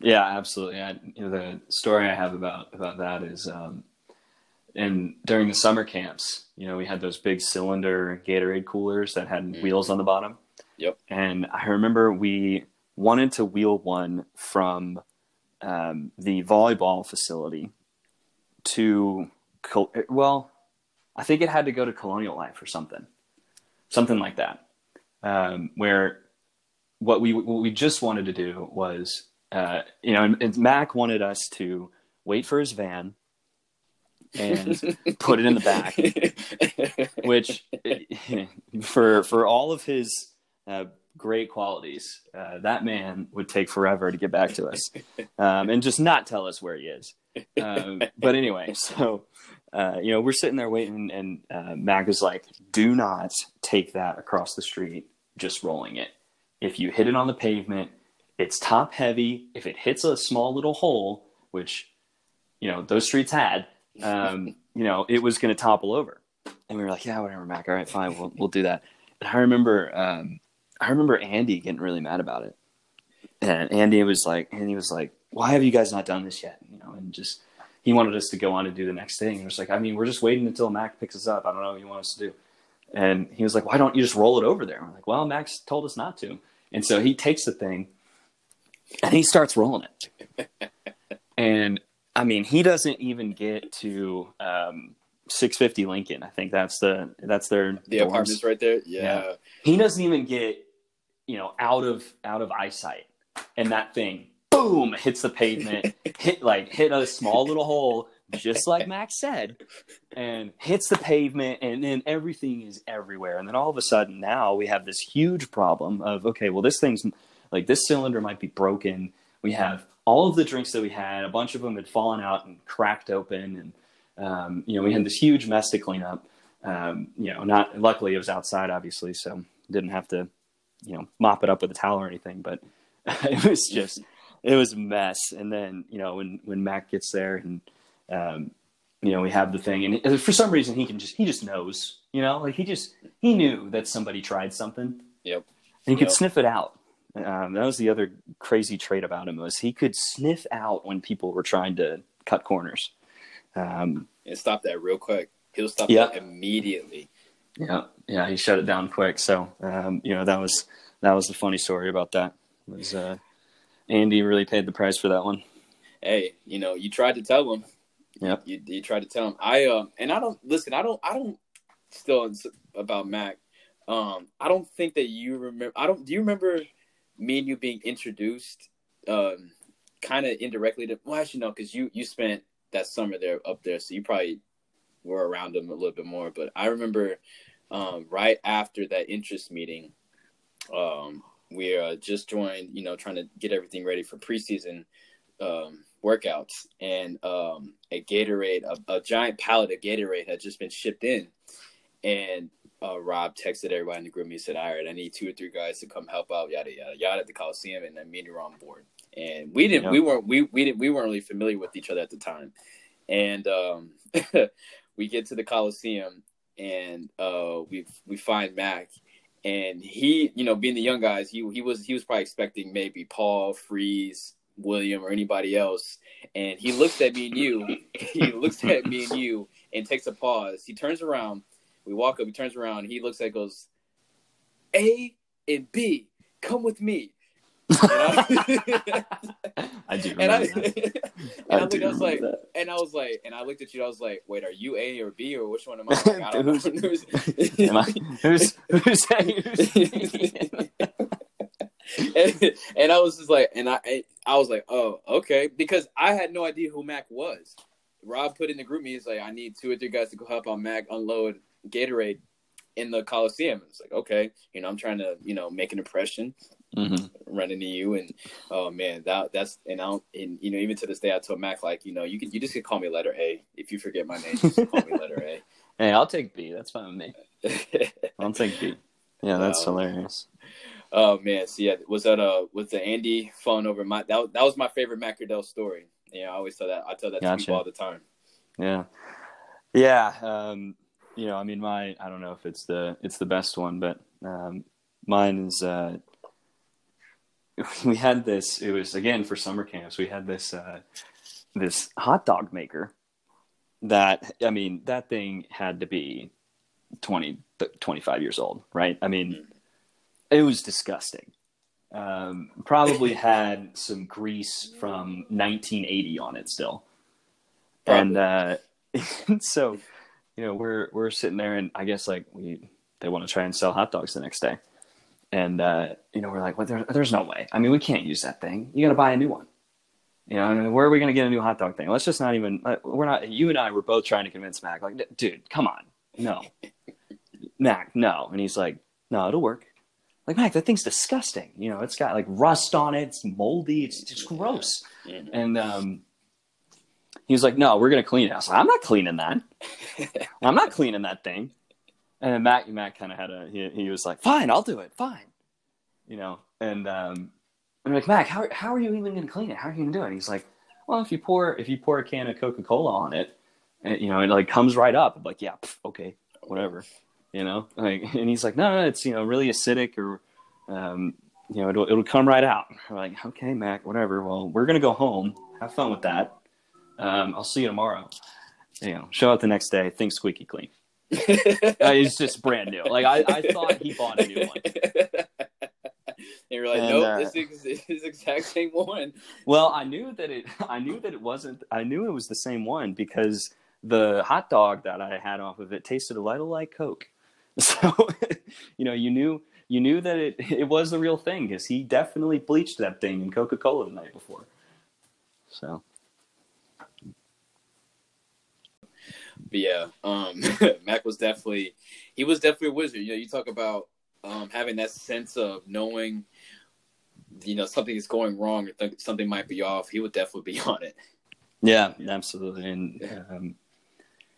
yeah, absolutely. I, you know, the story I have about about that is, um, and during the summer camps, you know, we had those big cylinder Gatorade coolers that had Mhm. wheels on the bottom. Yep. And I remember we wanted to wheel one from um, the volleyball facility to, well, I think it had to go to Colonial Life or something, something like that, um, where what we what we just wanted to do was, uh, you know, and, and Mac wanted us to wait for his van and put it in the back which for for all of his uh, great qualities, uh, that man would take forever to get back to us, um, and just not tell us where he is. Um, but anyway, so uh, you know we're sitting there waiting, and uh, Mac is like, "Do not take that across the street, just rolling it. If you hit it on the pavement, it's top heavy. If it hits a small little hole, which you know those streets had." Um, you know, it was going to topple over. And we were like, yeah, whatever, Mac. All right, fine, we'll we'll do that. And I remember, um, I remember Andy getting really mad about it. And Andy was like, Andy was like, why have you guys not done this yet? You know, and just he wanted us to go on and do the next thing. And it was like, I mean, we're just waiting until Mac picks us up. I don't know what you want us to do. And he was like, why don't you just roll it over there? I'm like, well, Max told us not to. And so he takes the thing and he starts rolling it. and I mean, he doesn't even get to um, 650 Lincoln. I think that's the that's their the dorms. apartments right there. Yeah. Yeah. He doesn't even get you know out of out of eyesight, and that thing boom hits the pavement, hit like hit a small little hole, just like Max said, and hits the pavement, and then everything is everywhere. And then all of a sudden, now we have this huge problem of okay, well this thing's like this cylinder might be broken. We have all of the drinks that we had, a bunch of them had fallen out and cracked open, and um, you know we had this huge mess to clean up. Um, you know, not luckily it was outside, obviously, so didn't have to you know mop it up with a towel or anything. But it was just it was a mess. And then you know when when Mac gets there and um, you know we have the thing, and for some reason he can just he just knows, you know, like he just he knew that somebody tried something. Yep. And he could Yep. sniff it out. Um, that was the other crazy trait about him was he could sniff out when people were trying to cut corners. Um, And stop that real quick. He'll stop Yeah. that immediately. Yeah, yeah, he shut it down quick. So um, you know that was that was the funny story about that. Was uh, Andy really paid the price for that one? Hey, you know, you tried to tell him. Yep. You you tried to tell him. I um and I don't listen. I don't I don't still about Mac. Um, I don't think that you remember. I don't. Do you remember me and you being introduced? Um, kind of indirectly to. Well, actually, no, because you you spent that summer there up there, so you probably were around him a little bit more. But I remember, um, right after that interest meeting, um, we uh, just joined. You know, trying to get everything ready for preseason um, workouts, and um, a Gatorade, a, a giant pallet of Gatorade had just been shipped in, and uh, Rob texted everybody in the group. He said, "All right, I need two or three guys to come help out, yada yada yada, at the Coliseum." And then me and you were on board, and we didn't, Yeah. we weren't, we we didn't, we weren't really familiar with each other at the time, and um, we get to the Coliseum, and uh, we we find Mac. And he, you know, being the young guys, he he was he was probably expecting maybe Paul, Freeze, William, or anybody else. And he looks at me and you. He looks at me and you and takes a pause. He turns around. We walk up. He turns around. He looks at, goes, A and B, come with me. And I, I do and I, and. I, I looked, I was like, remember and I was like, and I looked at you. I was like, wait, are you A or B or which one am I? Like, I don't know. that. Am I, who's who's that? and, and I was just like, and I, I was like, oh, okay, because I had no idea who Mac was. Rob put in the GroupMe. He's like, I need two or three guys to go help out Mac unload Gatorade in the Coliseum. It's like, okay, you know, I'm trying to, you know, make an impression, Mhm. run into you, and oh man, that that's and I don't, and you know, even to this day, I told Mac like, you know, you can, you just can call me letter A. If you forget my name, just call me letter A. Hey, I'll take B. That's fine with me. I'll take B. Yeah, that's Wow. hilarious. Oh man, so yeah, was that uh was the Andy phone over my that, that was my favorite Mac Cardell story. Yeah, I always tell that I tell that to people all the time. Yeah, yeah. Um, you know, I mean, my I don't know if it's the it's the best one, but um, mine is. Uh, we had this. It was again for summer camps. We had this uh, this hot dog maker. That I mean, that thing had to be 20, 25 years old, right? I mean, it was disgusting. Um, probably had some grease from 1980 on it still, and uh, so you know we're we're sitting there, and I guess like we they want to try and sell hot dogs the next day, and uh, you know we're like, well, there, there's no way. I mean, we can't use that thing. You got to buy a new one. You know, I mean, where are we going to get a new hot dog thing? Let's just not even. We're not. You and I were both trying to convince Mac, like, dude, come on, no, Mac, no, and he's like, no, it'll work. Like Mac, that thing's disgusting. You know, it's got like rust on it. It's moldy. It's just gross. And um, he was like, "No, we're gonna clean it." I was like, "I'm not cleaning that. I'm not cleaning that thing." And then Matt, Matt kind of had a he, he was like, "Fine, I'll do it. Fine," you know. And um, I'm like, "Mac, how how are you even gonna clean it? How are you gonna do it?" And he's like, "Well, if you pour if you pour a can of Coca Cola on it, and, you know, it like comes right up." I'm like, "Yeah, pff, okay, whatever." You know, like, and he's like, "No, no, it's you know really acidic or." Um, you know, it'll, it'll come right out. We're like, okay, Mac, whatever. Well, we're gonna go home. Have fun with that. Um, I'll see you tomorrow. You know, show up the next day. Things squeaky clean. Uh, it's just brand new. Like I, I thought he bought a new one. and you're like, And, nope, uh, this is this the exact same one. Well, I knew that it. I knew that it wasn't. I knew it was the same one because the hot dog that I had off of it tasted a little like Coke. So, you know, you knew you knew that it it was the real thing because he definitely bleached that thing in Coca Cola the night before. So. But yeah, um, Mac was definitely he was definitely a wizard. You know, you talk about um, having that sense of knowing, you know, something is going wrong or th- something might be off. He would definitely be on it. Yeah, absolutely, and um,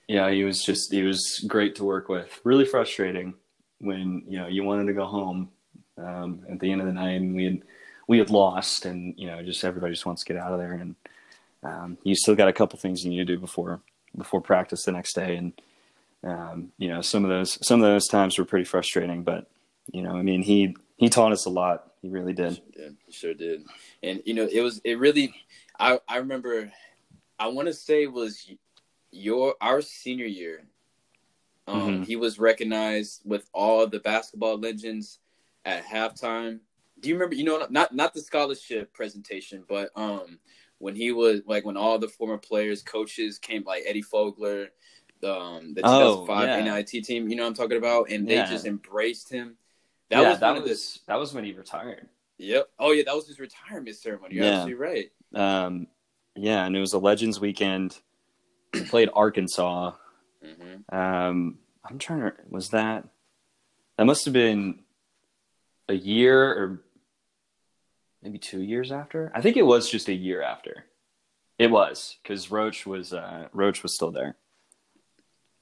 yeah, he was just he was great to work with. Really frustrating when you know you wanted to go home um, at the end of the night and we had we had lost, and you know just everybody just wants to get out of there, and um, you still got a couple things you need to do before before practice the next day, and um, you know some of those some of those times were pretty frustrating, but you know I mean he he taught us a lot. He really did. Yeah, he sure did. And you know it was it really I I remember I want to say was your our senior year. Um, Mhm. He was recognized with all the basketball legends at halftime. Do you remember? You know, not not the scholarship presentation, but um, when he was like when all the former players, coaches came, like Eddie Fogler, um, the Oh, 2005 yeah. NIT team. You know what I'm talking about, and they Yeah. just embraced him. That yeah, was that of the. was that was when he retired. Yep. Oh yeah, that was his retirement ceremony. You're Yeah. absolutely right. Um, yeah, and it was a Legends weekend. We played Arkansas. hmm Um, I'm trying to. Was that? That must have been a year or maybe two years after. I think it was just a year after. It was because Roach was uh, Roach was still there.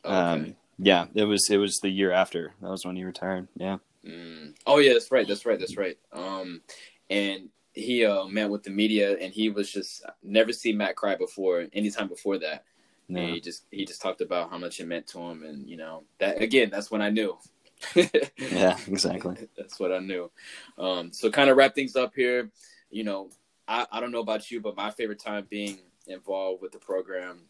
Okay. Um, yeah, it was it was the year after. That was when he retired. Yeah. Mm. Oh yeah, that's right. That's right. That's right. Um, and he uh, met with the media, and he was just never seen Matt cry before. Anytime before that, and he just he just talked about how much it meant to him, and you know that again. That's when I knew. Yeah. Exactly. That's what I knew. Um, so kind of wrap things up here. You know, I, I don't know about you, but my favorite time being involved with the program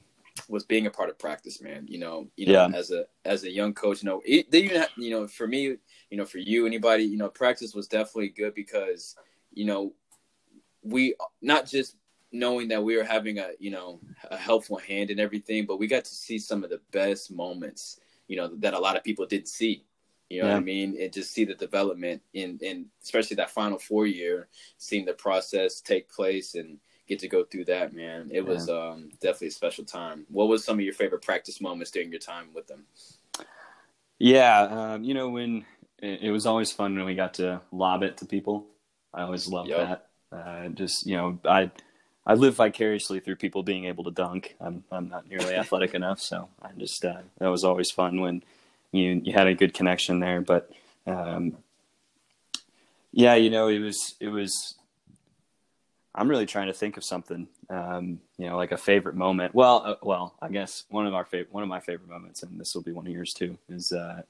was being a part of practice, man. You know, you know, Yeah. as a as a young coach, you know, it, they you know, for me, you know, for you, anybody, you know, practice was definitely good because, you know, we not just knowing that we were having a you know a helpful hand in everything, but we got to see some of the best moments, you know, that a lot of people didn't see. You know what I mean? And just see the development in in especially that final four year, seeing the process take place and get to go through that, man. It was um, definitely a special time. What was some of your favorite practice moments during your time with them? Yeah, um, you know when it, it was always fun when we got to lob it to people. I always loved Yep. that. Uh, just you know, I I live vicariously through people being able to dunk. I'm I'm not nearly athletic enough, so I just uh, that was always fun when you you had a good connection there. But um, yeah, you know, it was it was. I'm really trying to think of something, um, you know, like a favorite moment. Well, uh, well, I guess one of our favorite, one of my favorite moments, and this will be one of yours too, is uh,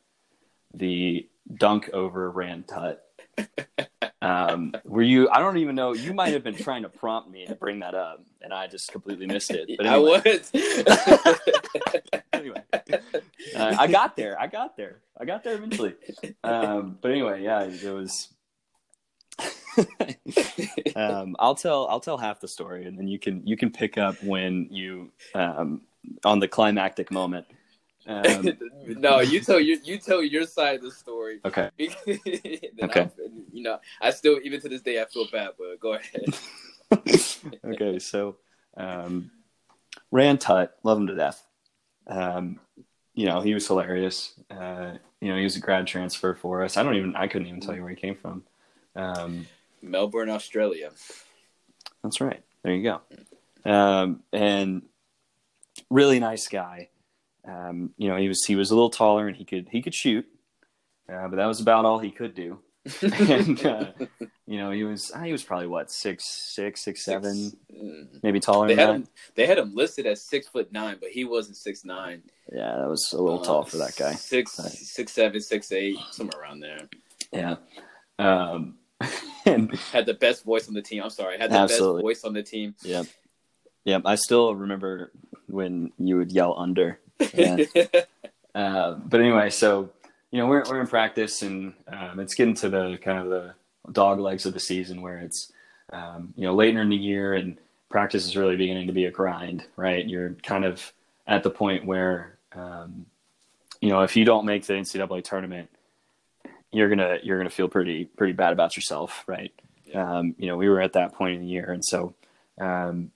the dunk over Ran Tut. Um, were you? I don't even know. You might have been trying to prompt me to bring that up, and I just completely missed it. But anyway, I was. anyway, uh, I got there. I got there. I got there eventually. Um, but anyway, yeah, it was. um, I'll tell. I'll tell half the story, and then you can you can pick up when you um, on the climactic moment. Um, no, you tell your you tell your side of the story. okay. Okay. I'll- you know, I still even to this day I feel bad, but go ahead. okay, so um, Ran Tut, love him to death. Um, you know, he was hilarious. Uh, you know, he was a grad transfer for us. I don't even, I couldn't even tell you where he came from. Um, Melbourne, Australia. that's right. There you go. Um, and really nice guy. Um, you know, he was he was a little taller and he could he could shoot, uh, but that was about all he could do. and uh, you know, he was he was probably what six six six seven, Mm. maybe taller They than had that. him. They had him listed as six foot nine, but he wasn't six nine. Yeah, that was a little tall for that guy. Six, six seven, six eight, somewhere around there. Yeah. Um, and Had the best voice on the team. I'm sorry, had the Absolutely. best voice on the team. yeah, yeah. I still remember when you would yell under. Yeah. Uh, but anyway, so you know we're we're in practice and um, it's getting to the kind of the dog legs of the season where it's um, you know later in the year and practice is really beginning to be a grind, right? You're kind of at the point where um, you know if you don't make the NCAA tournament, you're gonna you're gonna feel pretty pretty bad about yourself, right? Yeah. Um, you know, we were at that point in the year, and so um,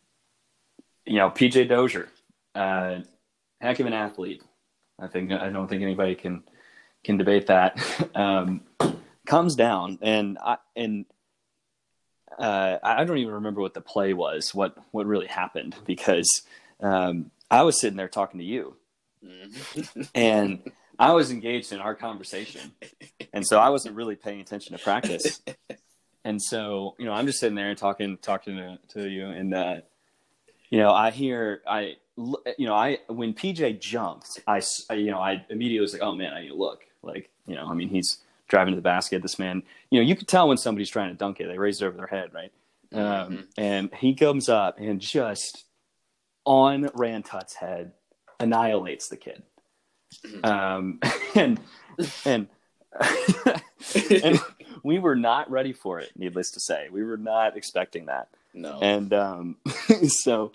you know, PJ Dozier, uh, heck of an athlete. I think I don't think anybody can can debate that. um, comes down and I and uh, I don't even remember what the play was, what what really happened because um, I was sitting there talking to you, mm-hmm. and I was engaged in our conversation, and so I wasn't really paying attention to practice. And so, you know, I'm just sitting there talking talking to, to you, and uh, you know, I hear I you know I when PJ jumped, I you know I immediately was like, oh man, I need to look. Like, you know, I mean, he's driving to the basket. This man, you know, you can tell when somebody's trying to dunk it. They raise it over their head, right? Mm-hmm. Um, and he comes up and just on Ran Tut's head annihilates the kid. Mm-hmm. Um, and and and we were not ready for it. Needless to say, we were not expecting that. No. And um, so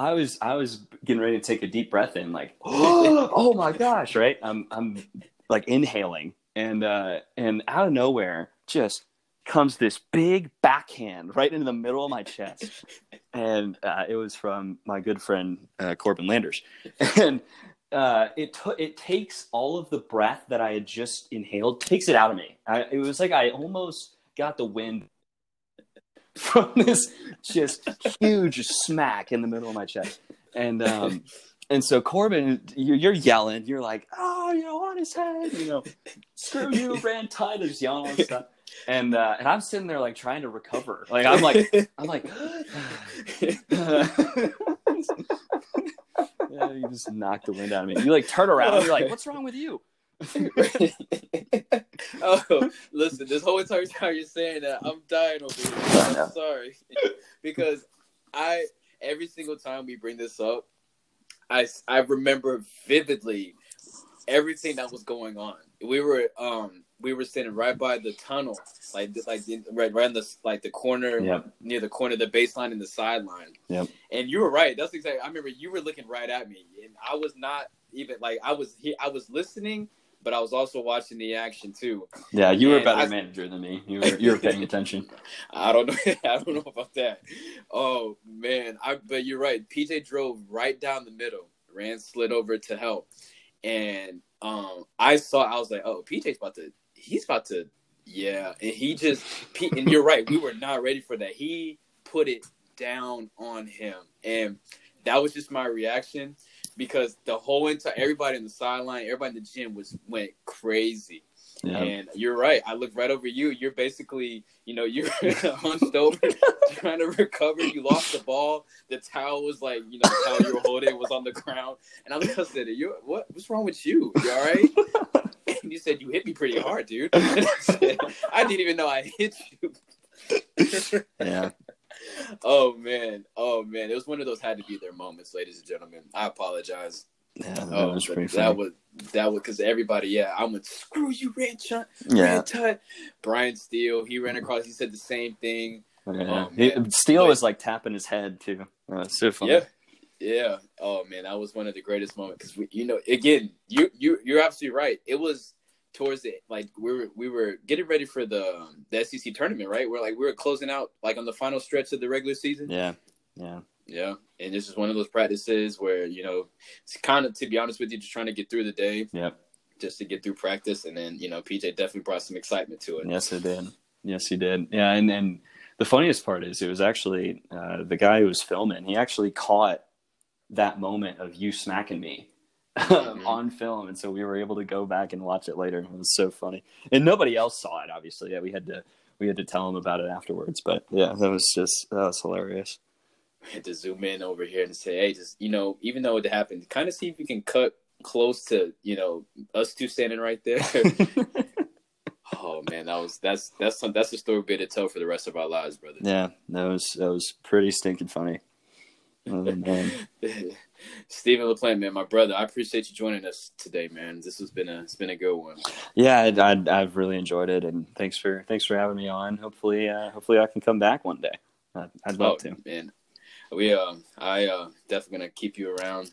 I was I was getting ready to take a deep breath in, like, oh my gosh, right? I'm I'm like inhaling, and uh, and out of nowhere, just comes this big backhand right into the middle of my chest, and uh, it was from my good friend uh, Corbin Landers, and uh, it t- it takes all of the breath that I had just inhaled, takes it out of me. I, it was like I almost got the wind from this just huge smack in the middle of my chest, and um, and so Corbin, you're, yelling, you're like, oh, you know, on his head, you know, screw you, Ran Tut, just yelling all this stuff. And uh, and I'm sitting there like trying to recover. Like I'm like I'm like yeah, you just knocked the wind out of me. You like turn around, you're like, what's wrong with you? oh, listen, this whole entire time you're saying that, I'm dying over here. I'm sorry. because I every single time we bring this up, I I remember vividly everything that was going on. We were um we were sitting right by the tunnel, like like right right in the like the corner yep. near the corner the baseline and the sideline. Yep. And you were right. That's exactly. I remember you were looking right at me, and I was not even like I was here. I was listening, but I was also watching the action too. Yeah, you were a better I, manager than me. You were you were paying attention. I don't know. I don't know about that. Oh man, I but you're right. PJ drove right down the middle Ran slid over to help, and um, I saw. I was like, "Oh, PJ's about to. He's about to. Yeah." And he just. and you're right. We were not ready for that. He put it down on him, and that was just my reaction because the whole entire everybody in the sideline, everybody in the gym was went crazy. Yeah. And you're right. I looked right over you. You're basically, you know, you're hunched over trying to recover. You lost the ball. The towel was like, you know, the towel you were holding was on the ground. And I looked I said, you what what's wrong with you? You all right? and you said, You hit me pretty hard, dude. I, said, I didn't even know I hit you. yeah. Oh man. Oh man. It was one of those had to be their moments, ladies and gentlemen. I apologize. Yeah, that oh, was pretty that was that was because everybody, yeah, I went screw you, Ran Tut, yeah. Brian Steele, he ran across, he said the same thing. Yeah. Um, Steele was like tapping his head too. So funny. Yeah, yeah. Oh man, that was one of the greatest moments because you know, again, you you you're absolutely right. It was towards it, like we were we were getting ready for the the SEC tournament, right? We're like we were closing out like on the final stretch of the regular season. Yeah, yeah. Yeah, and this is one of those practices where you know it's kind of, to be honest with you, just trying to get through the day. Yep. Just to get through practice, and then you know PJ definitely brought some excitement to it. Yes, he did. Yes, he did. Yeah, and and the funniest part is it was actually uh, the guy who was filming. He actually caught that moment of you smacking me mm-hmm. on film, and so we were able to go back and watch it later. It was so funny, and nobody else saw it. Obviously, yeah, we had to we had to tell them about it afterwards. But yeah, that was just that was hilarious We had to zoom in over here and say, hey, just you know, even though it happened, kind of see if you can cut close to you know us two standing right there. oh man, that was that's that's some, that's a story we to tell for the rest of our lives, brother. Yeah, that was that was pretty stinking funny. Oh, man. Stephen LaPlante, man, my brother, I appreciate you joining us today, man. This has been a it's been a good one. Yeah, I, have really enjoyed it, and thanks for thanks for having me on. Hopefully, uh, hopefully I can come back one day. I'd, I'd love oh, to. Man, we uh, I uh, definitely gonna keep you around.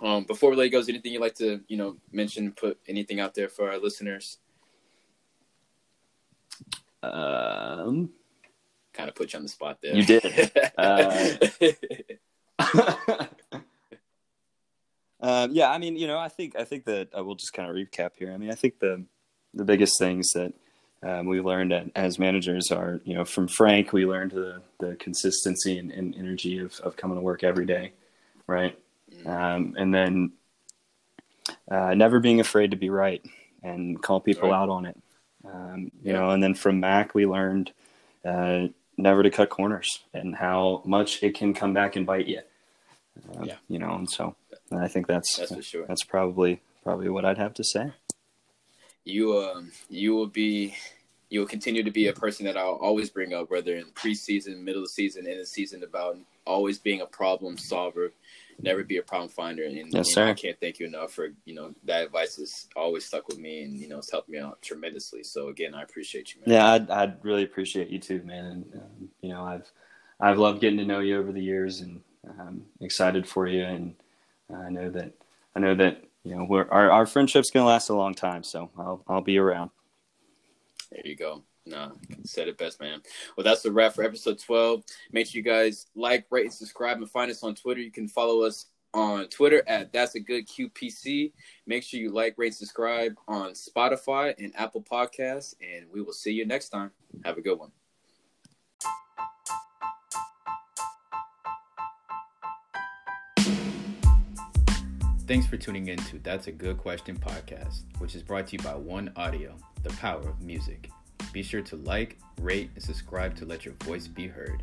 Um, before we let you go, is anything you'd like to, you know, mention, put anything out there for our listeners? Um, kind of put you on the spot there. You did. uh, um, yeah, I mean, you know, I think I think that we'll just kind of recap here. I mean, I think the the biggest things that um, we learned at, as managers are, you know, from Frank, we learned the the consistency and, and energy of of coming to work every day, right? Mm-hmm. Um, and then uh, never being afraid to be right and call people right. out on it. Um, you yeah. know, and then from Mac, we learned uh, never to cut corners and how much it can come back and bite you. Uh, yeah. You know, and so I think that's that's for sure. That's probably probably what I'd have to say. You um you will be you will continue to be a person that I'll always bring up, whether in preseason, middle of the season, end of the season, about always being a problem solver, never be a problem finder. And, yes, sir. I can't thank you enough for you know that advice has always stuck with me, and you know it's helped me out tremendously. So again, I appreciate you, man. Yeah, I'd, I'd really appreciate you too, man. And um, you know, I've I've loved getting to know you over the years, and I'm excited for you. And I know that I know that you know our our friendship's gonna last a long time. So I'll I'll be around. There you go. No, said it best, man. Well, that's the wrap for episode 12. Make sure you guys like, rate, and subscribe, and find us on Twitter. You can follow us on Twitter at That's a Good QPC. Make sure you like, rate, subscribe on Spotify and Apple Podcasts, and we will see you next time. Have a good one. Thanks for tuning in to That's a Good Question podcast, which is brought to you by One Audio, the power of music. Be sure to like, rate, and subscribe to let your voice be heard.